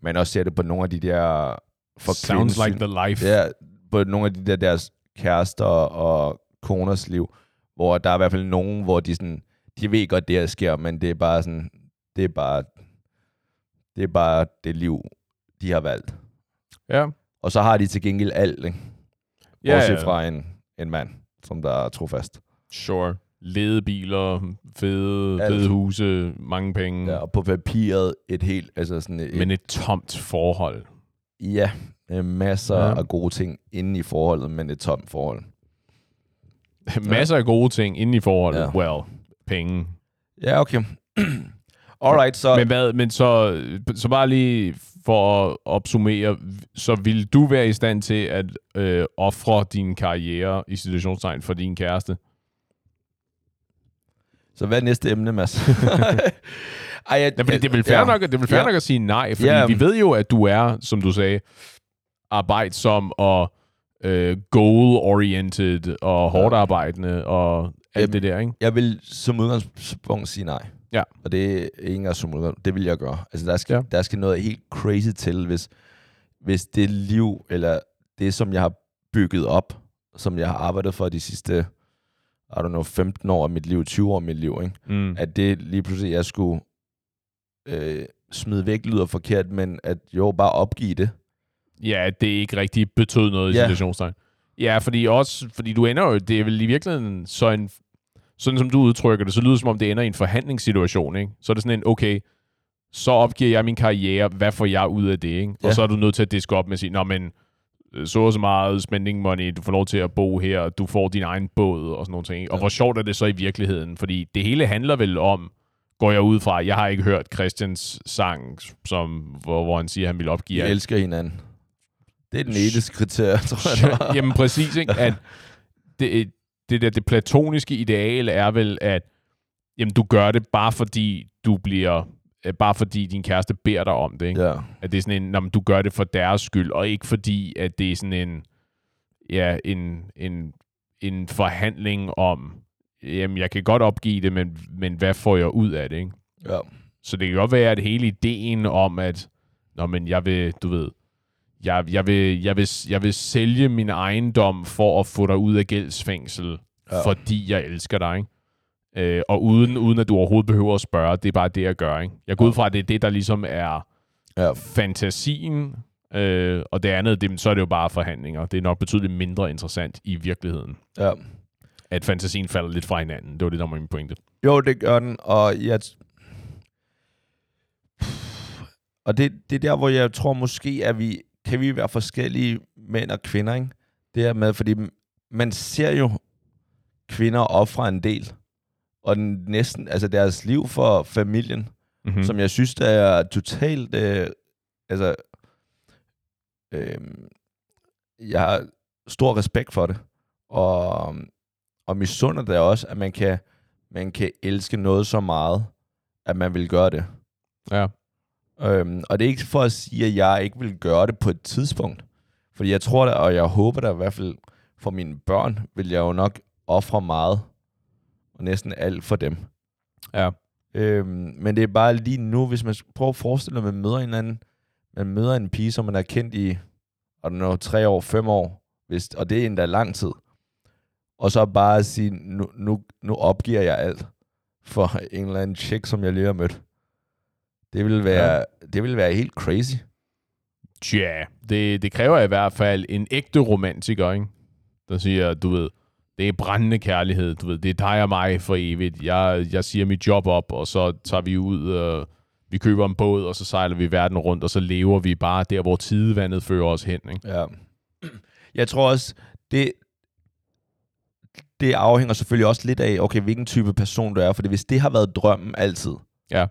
man også ser det på nogle af de der... For Sounds like the life. Ja, på nogle af de der deres kærester og koners liv, hvor der er i hvert fald nogen, hvor de sådan, de ved godt, det her sker, men det er bare sådan, det er bare, det er bare det liv, de har valgt. ja. Og så har de til gengæld alt, ikke? Ja, Bortset ja. fra en, en mand, som der er trofast. Sure. Ledebiler, fede, Alt. fede huse, mange penge. Ja, og på papiret et helt, altså sådan et, Men et tomt forhold. ja, øh, masser ja. af gode ting inde i forholdet, men et tomt forhold. Masser af gode ting inde i forholdet. Ja. Well, penge. Ja, okay. Alright, så... Men, hvad, men så, så bare lige for at opsummere, så vil du være i stand til at øh, ofre din karriere i situationstegn for din kæreste? Så hvad er næste emne, Mads? Ej, jeg, Ja, fordi det vel fair, ja. nok, det vel fair Ja. nok at sige nej, fordi Ja. vi ved jo, at du er, som du sagde, arbejdsom og øh, goal-oriented og hårdt arbejdende og alt Jamen, det der, ikke? Jeg vil som udgangspunkt sige nej. Ja. Og det er ikke engang som udgangspunkt. Det vil jeg gøre. Altså, der skal, ja. der skal noget helt crazy til, hvis, hvis det liv, eller det, som jeg har bygget op, som jeg har arbejdet for de sidste, I don't know, 15 år af mit liv, 20 år af mit liv, ikke? Mm. at det lige pludselig, jeg skulle øh, smide væk, lyder forkert, men at jo, bare opgive det. Ja, at det ikke rigtig betød noget i Ja. situationstegn. Ja, fordi også, fordi du ender jo, det er vel i virkeligheden så en, sådan som du udtrykker det, så lyder det som om det ender i en forhandlingssituation, ikke? Så er det sådan en, okay, så opgiver jeg min karriere, hvad får jeg ud af det, ikke? Ja. Og så er du nødt til at diske op med at sige, nå, men øh, så og så meget spending money, du får lov til at bo her, du får din egen båd og sådan nogle ting. ikke? Og Ja. hvor sjovt er det så i virkeligheden? Fordi det hele handler vel om, går jeg ud fra, jeg har ikke hørt Christians sang, som, hvor, hvor han siger, at han vil opgive alt. elsker hinanden. Det er den etiske kriterie, tror jeg. Jamen præcis, ikke? At det, det, der, det platoniske ideal er vel, at jamen, du gør det bare fordi du bliver øh, bare fordi din kæreste beder dig om det, ikke? Ja. At det er sådan en, når du gør det for deres skyld, og ikke fordi, at det er sådan en, ja, en, en, en forhandling om, jamen, jeg kan godt opgive det, men, men hvad får jeg ud af det, ikke? ja. Så det kan godt være, at hele ideen om, at Nå, men jeg vil, du ved, jeg, jeg, vil, jeg, vil, jeg vil sælge min ejendom for at få dig ud af gældsfængsel, ja. Fordi jeg elsker dig, ikke? Øh, og uden, uden at du overhovedet behøver at spørge, det er bare det, jeg gør, ikke? Jeg går ud fra, at det er det, der ligesom er Ja. fantasien, øh, og det andet, det, så er det jo bare forhandlinger. Det er nok betydeligt mindre interessant i virkeligheden, ja. at fantasien falder lidt fra hinanden. Det var det, der var min pointe. Jo, det gør den, og jeg... Og det, det er der, hvor jeg tror måske, at vi kan vi være forskellige mænd og kvinder, ikke? Det er med, fordi man ser jo kvinder ofre en del, og den næsten, altså deres liv for familien, Mm-hmm. mm. som jeg synes, der er totalt, øh, altså, øh, jeg har stor respekt for det, og, og misunder det også, at man kan, man kan elske noget så meget, at man vil gøre det. Ja. Øhm, og det er ikke for at sige, at jeg ikke vil gøre det på et tidspunkt. Fordi jeg tror da, og jeg håber da i hvert fald for mine børn vil jeg jo nok ofre meget, og næsten alt for dem. Ja. Øhm, men det er bare lige nu, hvis man prøver at forestille sig, at man møder en eller anden, man møder en pige, som man har kendt i, I don't know, tre år, fem år, hvis, og det er endda lang tid. Og så bare at sige, nu, nu, nu opgiver jeg alt for en eller anden chick, som jeg lige har mødt. Det vil være, ja. det vil være helt crazy. Tja, det, det kræver i hvert fald en ægte romantiker, ikke? Der siger, du ved, det er brændende kærlighed, du ved, det er dig og mig for evigt. Jeg, jeg siger mit job op, og så tager vi ud, og vi køber en båd, og så sejler vi verden rundt, og så lever vi bare der, hvor tidevandet fører os hen, ikke? Ja. Jeg tror også, det, det afhænger selvfølgelig også lidt af, okay, hvilken type person du er. Fordi hvis det har været drømmen altid, Ja.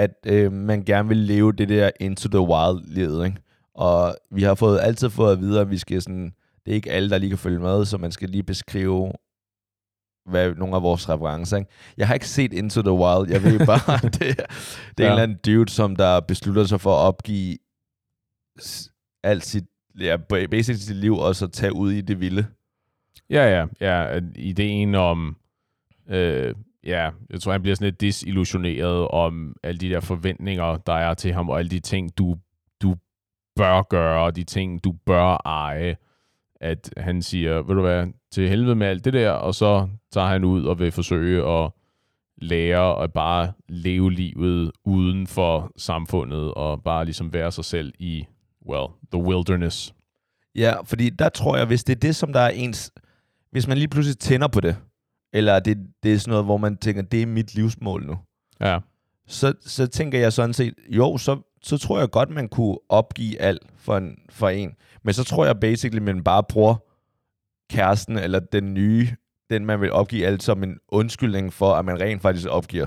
At øh, man gerne vil leve det der into the wild livet, ikke? Og vi har fået, altid fået at vide, at vi skal sådan, det er ikke alle, der lige kan følge med, så man skal lige beskrive hvad nogle af vores referencer. Ikke? Jeg har ikke set Into the Wild. Jeg ved bare, at det, er- det er ja. en eller anden dude, som der beslutter sig for at opgive alt sit, ja, ba- basically sit liv, og så tage ud i det vilde. Ja, ja, ja. Ideen om, øh, ja, jeg tror, han bliver sådan lidt disillusioneret om alle de der forventninger, der er til ham, og alle de ting, du, du bør gøre, og de ting, du bør eje. At han siger, ved du hvad, til helvede med alt det der, og så tager han ud og vil forsøge at lære at bare leve livet uden for samfundet, og bare ligesom være sig selv i, well, the wilderness. Ja, fordi der tror jeg, hvis det er det, som der er ens... Hvis man lige pludselig tænder på det, eller det, det er sådan noget, hvor man tænker, det er mit livsmål nu, Ja, så, så tænker jeg sådan set, jo, så, så tror jeg godt, man kunne opgive alt for en, for en. Men så tror jeg basically, man bare bruger kæresten, eller den nye, den man vil opgive alt som en undskyldning for, at man rent faktisk opgiver.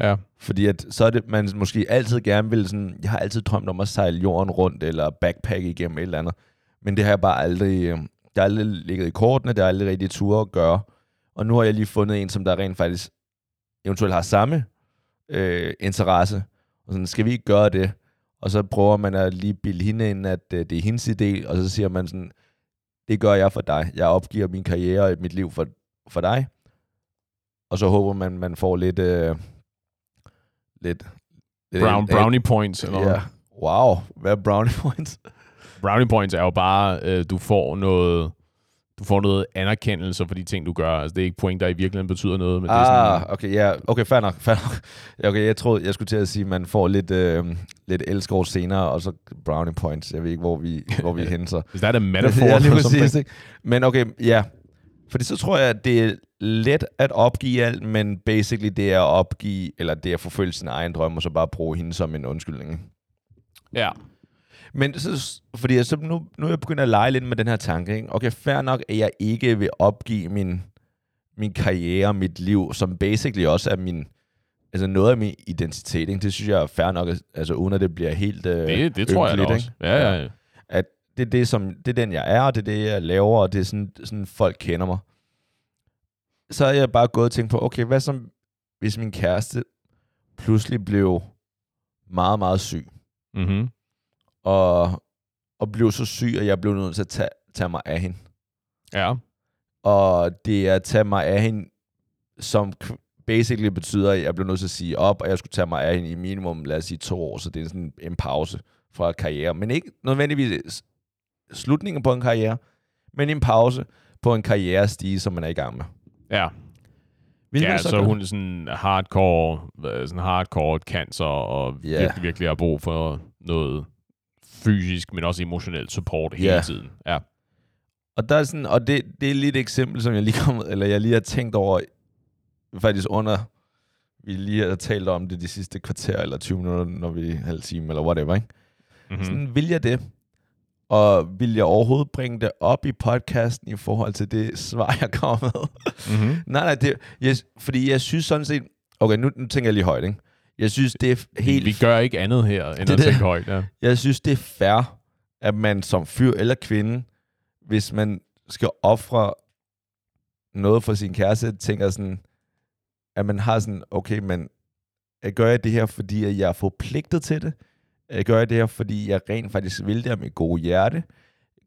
ja, Fordi at, så er det, man måske altid gerne vil sådan, jeg har altid drømt om at sejle jorden rundt, eller backpack igennem et eller andet. Men det har jeg bare aldrig, øh, det har aldrig ligget i kortene, det har aldrig rigtig tur at gøre. Og nu har jeg lige fundet en, som der rent faktisk eventuelt har samme øh, interesse. Og sådan, skal vi ikke gøre det? Og så prøver man at lige bilde hende ind, at øh, det er hendes idé, og så siger man sådan, det gør jeg for dig. Jeg opgiver min karriere og mit liv for, for dig. Og så håber man, man får lidt... Øh, lidt, lidt Brown, brownie points. Eller Ja. Wow, hvad er brownie points? Brownie points er jo bare, øh, du får noget du får noget anerkendelse for de ting, du gør. Altså, det er ikke point, der i virkeligheden betyder noget, men det er Ah, sådan, okay, ja, okay, fair nok, fair nok. Okay, jeg troede, jeg skulle til at sige, at man får lidt, øh, lidt elskov senere, og så brownie points. Jeg ved ikke, hvor vi, hvor vi er henne så. hvis der er det metafor, ja, lige præcis, ikke? Men okay, ja. Fordi så tror jeg, at det er let at opgive alt, men basically det er at opgive, eller det er at forfølge sin egen drøm, og så bare bruge hende som en undskyldning. Ja, Men så, fordi jeg, så nu, nu er jeg begyndt at lege lidt med den her tanke. Ikke? Okay, fair nok, at jeg ikke vil opgive min, min karriere, mit liv, som basically også er min, altså noget af min identitet. Ikke? Det synes jeg er fair nok, altså uden at det bliver helt øh, det, det tror jeg da også. ikke? Ja, ja, ja. At det er, det, som, det er den, jeg er, og det er det, jeg laver, og det er sådan, sådan folk kender mig. Så er jeg bare gået og tænkt på, okay, hvad som, hvis min kæreste pludselig blev meget, meget syg, Mm-hmm. Og, og blev så syg, at jeg blev nødt til at tage, tage mig af hende. Ja, Og det er at tage mig af hende, som basically betyder, at jeg blev nødt til at sige op, og jeg skulle tage mig af hende i minimum, lad os sige, to år, så det er sådan en pause fra karriere. Men ikke nødvendigvis slutningen på en karriere, men en pause på en karrierestige, som man er i gang med. ja. Vil ja, så gøre? hun er sådan hardcore, sådan hardcore cancer, og Ja. virkelig, virkelig har brug for noget fysisk, men også emotionelt support hele Ja. tiden. Ja, Og, der er sådan, og det, det er lige et eksempel, som jeg lige, kom, eller jeg lige har tænkt over, faktisk under, vi lige har talt om det de sidste kvarter, eller 20 minutter, når vi halv time, eller whatever, ikke? mm-hmm. Mm. Sådan, vil jeg det? Og vil jeg overhovedet bringe det op i podcasten i forhold til det svar, jeg kommer med? Mm-hmm. nej, nej, det, jeg, fordi jeg synes sådan set... Okay, nu, nu tænker jeg lige højt, ikke? Jeg synes, det er helt... Vi gør ikke andet her, end Det at det. tænke højt. Ja. Jeg synes, det er fair, at man som fyr eller kvinde, hvis man skal ofre noget for sin kæreste, tænker sådan, at man har sådan, okay, men gør jeg det her, fordi jeg er forpligtet til det? Gør jeg det her, fordi jeg rent faktisk vil det af mit gode hjerte?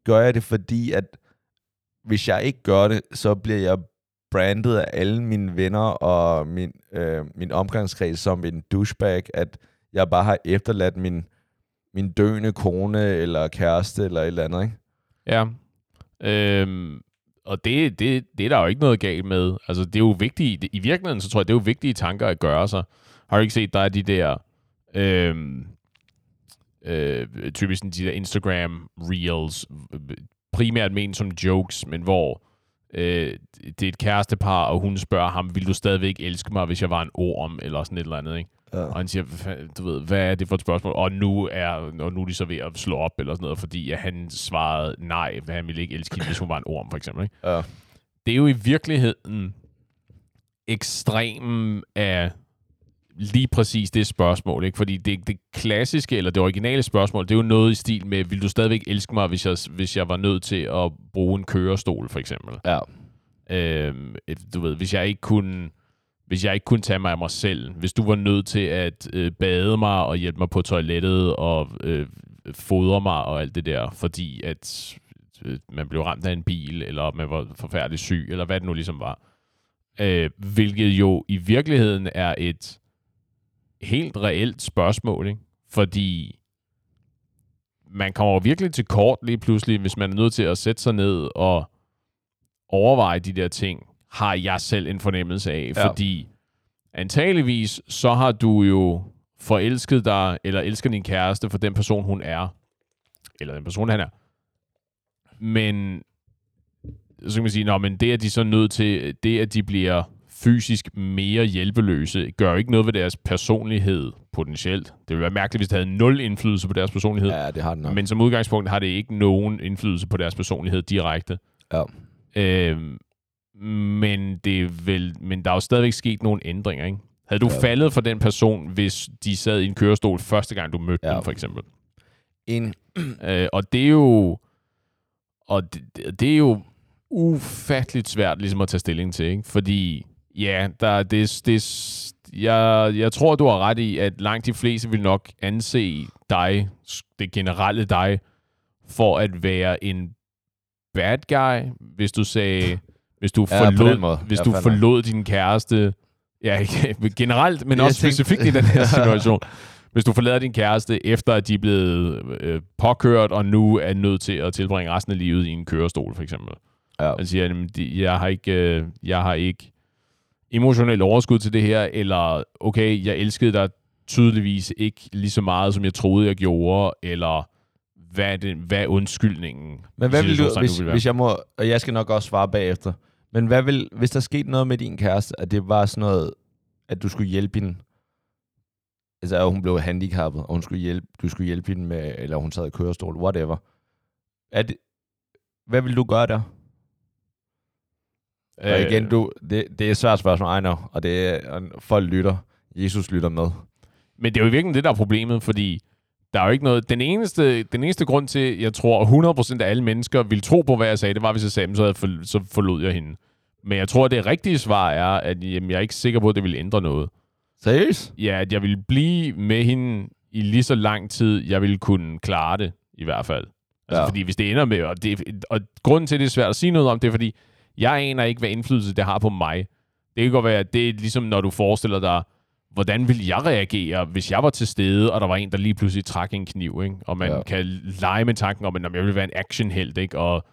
Gør jeg det, fordi at hvis jeg ikke gør det, så bliver jeg brandet af alle mine venner og min, øh, min omgangskreds som en douchebag, at jeg bare har efterladt min, min døende kone eller kæreste eller et eller andet, ikke? Ja. Øhm, og det, det, det er der jo ikke noget galt med. Altså, det er jo vigtigt. I virkeligheden, så tror jeg, det er jo vigtige tanker at gøre sig. Har du ikke set, der er de der... Øhm, øh, typisk de der Instagram reels, primært ment som jokes, men hvor øh, det er et kærestepar, og hun spørger ham, vil du stadigvæk elske mig, hvis jeg var en orm, eller sådan et eller andet, ikke? Ja. Og han siger, "Hva- du ved, hvad er det for et spørgsmål? Og nu er, og nu er de så ved at slå op, eller sådan noget, fordi at han svarede nej, hvad han ville ikke elske hende, hvis hun var en orm, for eksempel, ikke? Ja. det er jo i virkeligheden ekstremen af lige præcis det spørgsmål, ikke? Fordi det, det klassiske, eller det originale spørgsmål, det er jo noget i stil med, vil du stadigvæk elske mig, hvis jeg, hvis jeg var nødt til at bruge en kørestol, for eksempel? Ja. Øhm, du ved, hvis jeg ikke kunne hvis jeg ikke kunne tage mig af mig selv, hvis du var nødt til at øh, bade mig og hjælpe mig på toilettet og øh, fodre mig og alt det der, fordi at øh, man blev ramt af en bil, eller man var forfærdelig syg, eller hvad det nu ligesom var. Øh, hvilket jo i virkeligheden er et helt reelt spørgsmål, ikke? Fordi man kommer virkelig til kort lige pludselig, hvis man er nødt til at sætte sig ned og overveje de der ting, har jeg selv en fornemmelse af. Ja. Fordi antageligvis, så har du jo forelsket dig, eller elsker din kæreste for den person, hun er. Eller den person, han er. Men så kan man sige, Nå, men det, at de så er nødt til, det, at de bliver fysisk mere hjælpeløse, gør jo ikke noget ved deres personlighed potentielt. Det ville være mærkeligt, hvis det havde nul indflydelse på deres personlighed. Ja, det har den nok. Men som udgangspunkt har det ikke nogen indflydelse på deres personlighed direkte. Ja. Øhm, men, det vel, men der er jo stadigvæk sket nogle ændringer, ikke? Havde du Ja. faldet for den person, hvis de sad i en kørestol første gang, du mødte ja. dem, for eksempel? En, Øh, og det er jo... Og det, det er jo ufatteligt svært ligesom at tage stilling til, ikke? Fordi, ja, der, det, det, jeg, jeg tror, du har ret i, at langt de fleste vil nok anse dig, det generelle dig, for at være en bad guy, hvis du sagde, hvis du Ja, forlod, hvis Ja, du forlod din kæreste, ja, generelt, men Jeg også tænkte- specifikt i den her situation. Hvis du forlader din kæreste, efter at de er blevet øh, påkørt, og nu er nødt til at tilbringe resten af livet i en kørestol, for eksempel. ja. Han siger, jamen, de, jeg, har ikke, øh, jeg har ikke emotionelt overskud til det her, eller okay, jeg elskede dig tydeligvis ikke lige så meget, som jeg troede, jeg gjorde, eller hvad er, det, hvad er undskyldningen? Men hvad vil du, hvis, vil være? hvis jeg må, og jeg skal nok også svare bagefter, men hvad vil, hvis der skete noget med din kæreste, at det var sådan noget, at du skulle hjælpe hende, altså at hun blev handicappet, og hun skulle hjælpe, du skulle hjælpe hende med, eller hun sad i kørestol, whatever. Er det, hvad vil du gøre der? Øh, og igen, du, det, det er et svært spørgsmål, I know, og det er, og folk lytter, Jesus lytter med. Men det er jo virkelig det, der er problemet, fordi der er jo ikke noget... Den eneste, den eneste grund til, jeg tror, 100% af alle mennesker ville tro på, hvad jeg sagde, det var, hvis jeg sagde, "Men så, havde for, så forlod jeg hende. Men jeg tror, det rigtige svar er, at jamen, jeg er ikke sikker på, at det ville ændre noget. Seriøst? Ja, at jeg ville blive med hende i lige så lang tid, jeg ville kunne klare det, i hvert fald. Altså, ja. fordi hvis det ender med... Og, det, og grunden til, at det er svært at sige noget om, det er, fordi jeg aner ikke, hvad indflydelse det har på mig. Det kan godt være, at det er ligesom, når du forestiller dig, hvordan ville jeg reagere, hvis jeg var til stede, og der var en, der lige pludselig trak en kniv, ikke? Og man Ja. kan lege med tanken om, at "Nå, jeg vil være en actionhelt, ikke? Og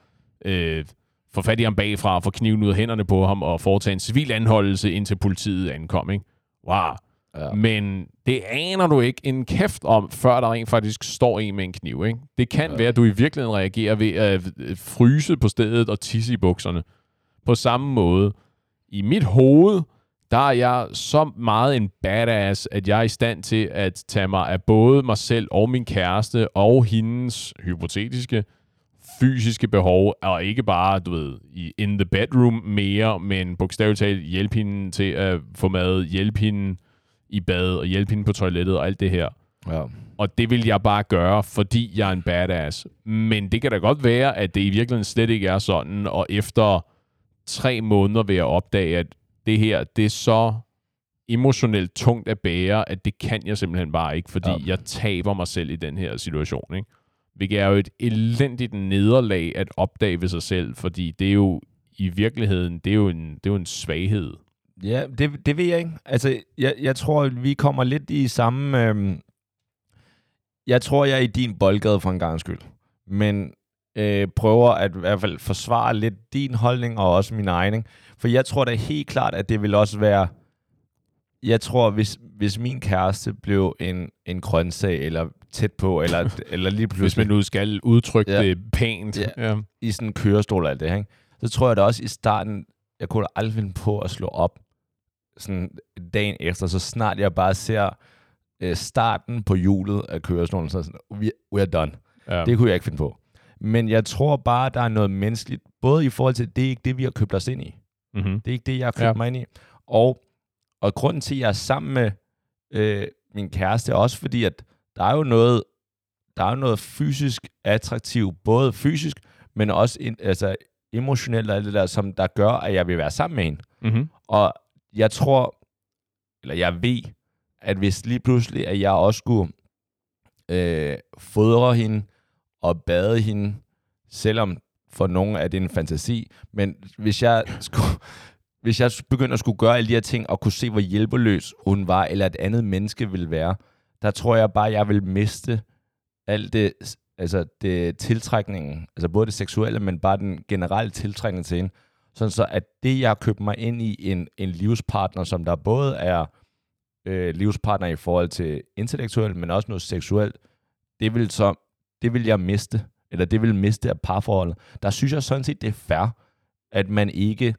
øh, få fat i ham bagfra, få kniven ud af hænderne på ham, og foretage en civil anholdelse, indtil politiet ankom, ikke? Wow. Ja. Men det aner du ikke en kæft om, før der rent faktisk står en med en kniv. Ikke? Det kan Ja. ja. være, at du i virkeligheden reagerer ved at øh, fryse på stedet og tisse i bukserne. På samme måde. I mit hoved, der er jeg så meget en badass, at jeg er i stand til at tage mig af både mig selv og min kæreste og hendes hypotetiske fysiske behov, og ikke bare, du ved, i in the bedroom mere, men bogstaveligt talt hjælpe hende til at få mad, hjælpe hende i bad og hjælpe hende på toilettet og alt det her. Ja. Og det vil jeg bare gøre, fordi jeg er en badass. Men det kan da godt være, at det i virkeligheden slet ikke er sådan, og efter tre måneder vil jeg opdage, at det her, det er så emotionelt tungt at bære, at det kan jeg simpelthen bare ikke, fordi ja. jeg taber mig selv i den her situation. Ikke? Hvilket er jo et elendigt nederlag at opdage ved sig selv, fordi det er jo i virkeligheden, det er jo en, det er jo en svaghed. Ja, det, det ved jeg ikke. Altså, jeg, jeg tror, vi kommer lidt i samme... Øhm, jeg tror, jeg er i din boldgade for en gang skyld. Men øh, prøver at i hvert fald forsvare lidt din holdning og også min egen. Ikke? For jeg tror da helt klart, at det vil også være... Jeg tror, hvis, hvis min kæreste blev en, en grøntsag, eller tæt på, eller, eller lige Hvis pludselig man nu skal udtrykke Ja. det pænt. Ja. Ja. i sådan en kørestol og alt det her, ikke? så tror jeg da også i starten, jeg kunne da aldrig finde på at slå op sådan dagen efter, så snart jeg bare ser øh, starten på hjulet af kørestolen, så er sådan, we, we are done. Ja. Det kunne jeg ikke finde på. Men jeg tror bare, der er noget menneskeligt, både i forhold til, det er ikke det, vi har købt os ind i. Mm-hmm. Det er ikke det, jeg har købt Ja. ja. mig ind i. Og, og grunden til, at jeg er sammen med øh, min kæreste, er også fordi, at der er jo noget, der er jo noget fysisk attraktivt, både fysisk, men også in, altså, emotionelt og alt det der, som der gør, at jeg vil være sammen med hende. Mm-hmm. Og jeg tror, eller jeg ved, at hvis lige pludselig, at jeg også skulle øh, fodre hende og bade hende, selvom for nogen er det en fantasi, men hvis jeg skulle, hvis jeg begyndte at skulle gøre alle de her ting, og kunne se, hvor hjælpeløs hun var, eller et andet menneske ville være, der tror jeg bare, jeg vil miste alt det, altså det tiltrækningen, altså både det seksuelle, men bare den generelle tiltrækning til hende, sådan så at det, jeg har købt mig ind i, en, en livspartner, som der både er øh, livspartner i forhold til intellektuelt, men også noget seksuelt, det vil så, det vil jeg miste, eller det vil miste af parforholdet. Der synes jeg sådan set, det er fair, at man ikke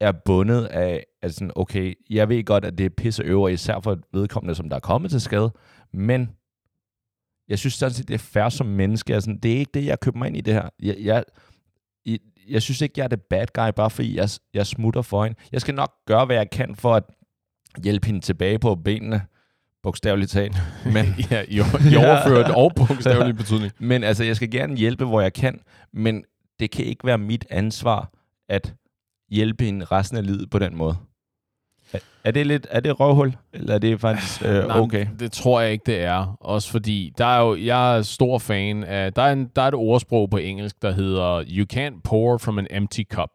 er bundet af, at sådan, okay, jeg ved godt, at det er pisse øver, især for vedkommende, som der er kommet til skade, men jeg synes sådan set, det er fair som menneske. Altså, det er ikke det, jeg køber mig ind i det her. Jeg, jeg, jeg, jeg synes ikke, jeg er det bad guy, bare fordi jeg, jeg smutter for hende. Jeg skal nok gøre, hvad jeg kan for at hjælpe hende tilbage på benene, bogstaveligt talt. Men, ja, i, i overført og bogstavelig betydning. men altså, jeg skal gerne hjælpe, hvor jeg kan, men det kan ikke være mit ansvar at hjælpe hende resten af livet på den måde. Er, er det lidt, er det røvhul, eller er det faktisk øh, Nej, okay? Det tror jeg ikke, det er. Også fordi, der er jo, jeg er stor fan af, der er, en, der er et ordsprog på engelsk, der hedder, you can't pour from an empty cup.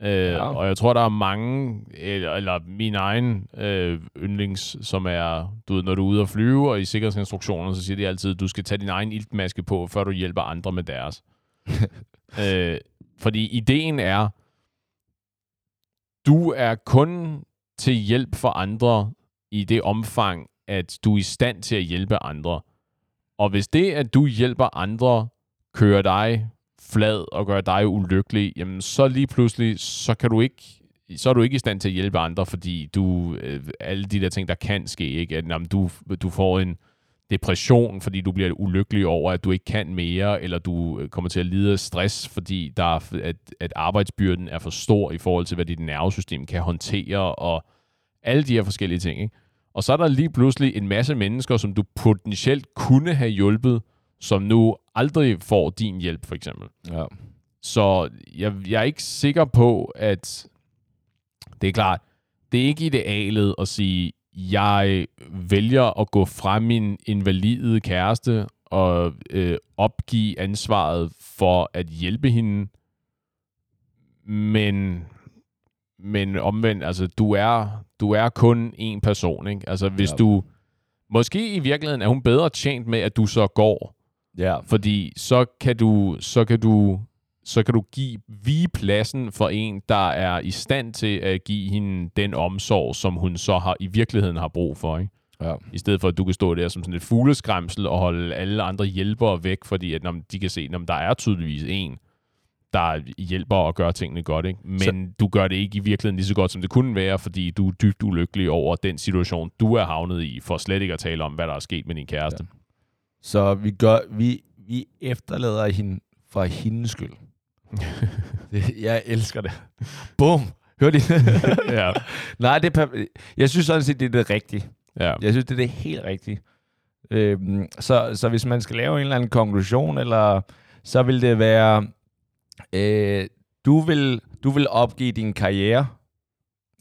Øh, Ja. Og jeg tror, der er mange, eller, eller min egen øh, yndlings, som er, du ved, når du er ude at flyve, og i sikkerhedsinstruktioner, så siger de altid, du skal tage din egen iltmaske på, før du hjælper andre med deres. øh, fordi ideen er, du er kun til hjælp for andre i det omfang, at du er i stand til at hjælpe andre. Og hvis det, at du hjælper andre, kører dig flad og gør dig ulykkelig, jamen så lige pludselig, så kan du ikke så er du ikke i stand til at hjælpe andre, fordi du, øh, alle de der ting, der kan ske, ikke? At, jamen, du, du får en depression, fordi du bliver ulykkelig over, at du ikke kan mere, eller du øh, kommer til at lide af stress, fordi der er, at, at arbejdsbyrden er for stor i forhold til, hvad dit nervesystem kan håndtere, og alle de her forskellige ting. Ikke? Og så er der lige pludselig en masse mennesker, som du potentielt kunne have hjulpet, som nu aldrig får din hjælp, for eksempel. Ja. Så jeg, jeg er ikke sikker på, at det er klart, det er ikke idealet at sige, jeg vælger at gå fra min invalide kæreste og øh, opgive ansvaret for at hjælpe hende. Men, men omvendt, altså du er, du er kun en person, ikke? Altså hvis Ja. du, måske i virkeligheden er hun bedre tjent med, at du så går, Ja, fordi så kan du, så kan du, så kan du give vige pladsen for en, der er i stand til at give hende den omsorg, som hun så har i virkeligheden har brug for. Ikke? ja. I stedet for, at du kan stå der som sådan et fugleskræmsel og holde alle andre hjælpere væk, fordi at, når de kan se, at der er tydeligvis en, der hjælper og gør tingene godt. Ikke? Men Så- du gør det ikke i virkeligheden lige så godt, som det kunne være, fordi du er dybt ulykkelig over den situation, du er havnet i, for slet ikke at tale om, hvad der er sket med din kæreste. Så vi, gør, vi, vi efterlader hende for hendes skyld. det, jeg elsker det. Bum! Hør de? Ja. Nej, det er jeg synes sådan set, det er det rigtige. ja. Jeg synes, det er det helt rigtige. Øhm, så, så hvis man skal lave en eller anden konklusion, eller så vil det være, øh, du, vil, du vil opgive din karriere.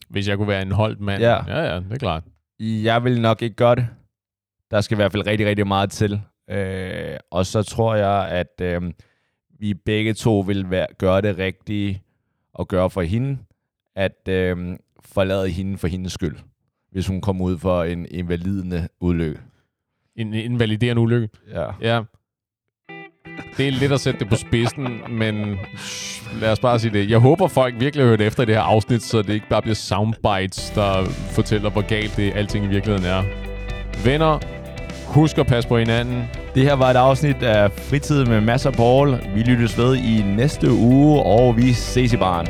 Hvis jeg kunne være en holdt mand. Ja. ja, ja det er klart. Jeg vil nok ikke gøre det. Der skal i hvert fald rigtig, rigtig meget til. Øh, og så tror jeg, at øh, vi begge to vil være, gøre det rigtige og gøre for hende, at øh, forlade hende for hendes skyld, hvis hun kommer ud for en invalidende ulykke. En invaliderende ulykke. Ja. Ja. Det er lidt at sætte det på spidsen, men lad os bare sige det. Jeg håber, folk virkelig har hørt efter i det her afsnit, så det ikke bare bliver soundbites, der fortæller, hvor galt det alting i virkeligheden er. Venner, husk at passe på hinanden. Det her var et afsnit af Fritid med masser og Paul. Vi lyttes ved i næste uge, og vi ses i baren.